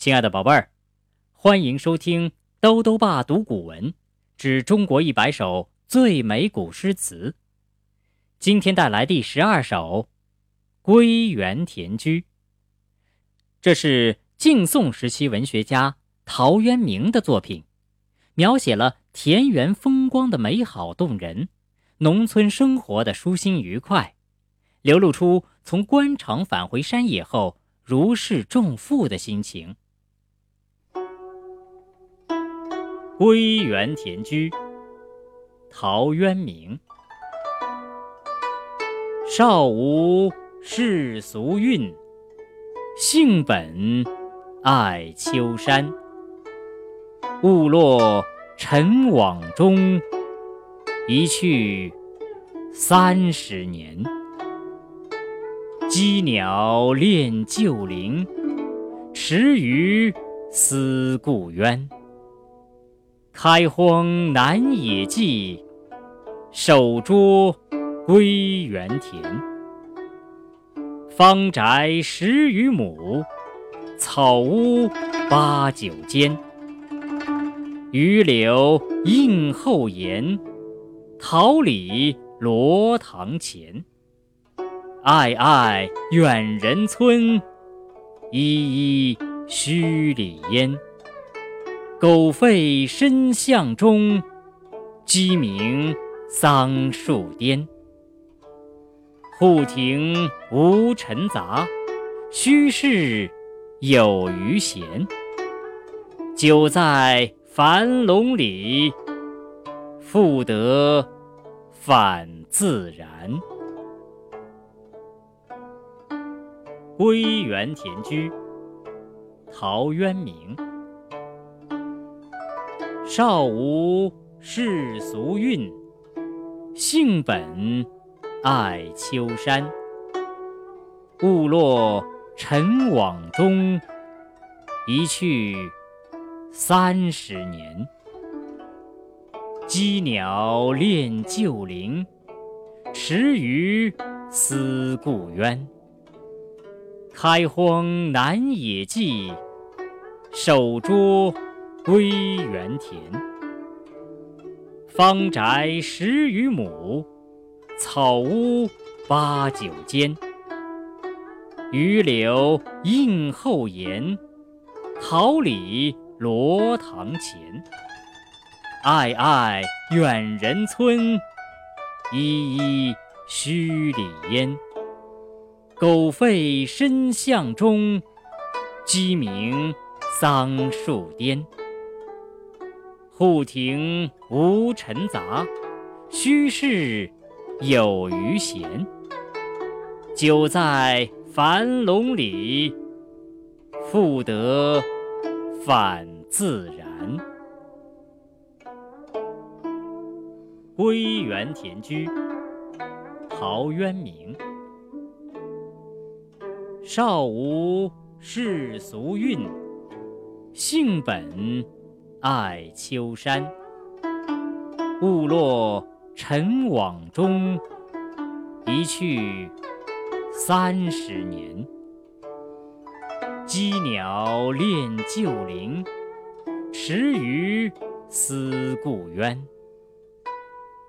亲爱的宝贝儿，欢迎收听兜兜爸读古文之中国一百首最美古诗词。今天带来第十二首《归园田居》，这是晋宋时期文学家陶渊明的作品，描写了田园风光的美好动人，农村生活的舒心愉快，流露出从官场返回山野后如释重负的心情。《归园田居》陶渊明。少无世俗韵，性本爱丘山。误落尘网中，一去三十年。羁鸟恋旧林，池鱼思故渊。开荒南野际，守拙归园田。方宅十余亩，草屋八九间。榆柳映后檐，桃李罗堂前。暧暧远人村，依依墟里烟。狗吠深巷中，鸡鸣桑树颠。户庭无尘杂，虚室有余闲。久在樊笼里，复得返自然。《归园田居》陶渊明。少无世俗韵，性本爱丘山。误落尘网中，一去三十年。羁鸟恋旧林，池鱼思故渊。开荒南野际，守拙归园田，方宅十余亩，草屋八九间。榆柳映后檐，桃李罗堂前。暧暧远人村，依依墟里烟。狗吠深巷中，鸡鸣桑树颠。户庭无尘杂，虚室有余闲。久在樊笼里，复得返自然。《归园田居》陶渊明。少无世俗韵，性本。爱丘山，误落尘网中，一去三十年。羁鸟恋旧林，池鱼思故渊。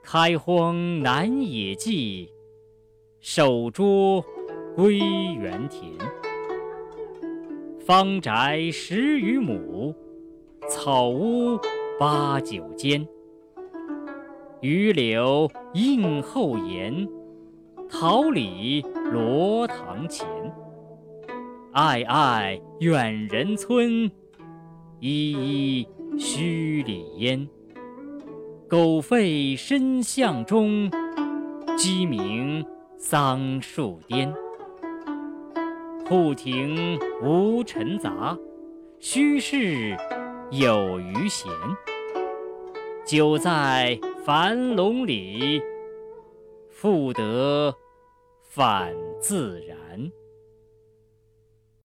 开荒南野际，守拙归园田。方宅十余亩。草屋八九间，榆柳映后檐，桃李罗堂前。暧暧远人村，依依墟里烟。狗吠深巷中，鸡鸣桑树颠。户庭无尘杂，虚室。有余闲，久在樊笼里，复得返自然。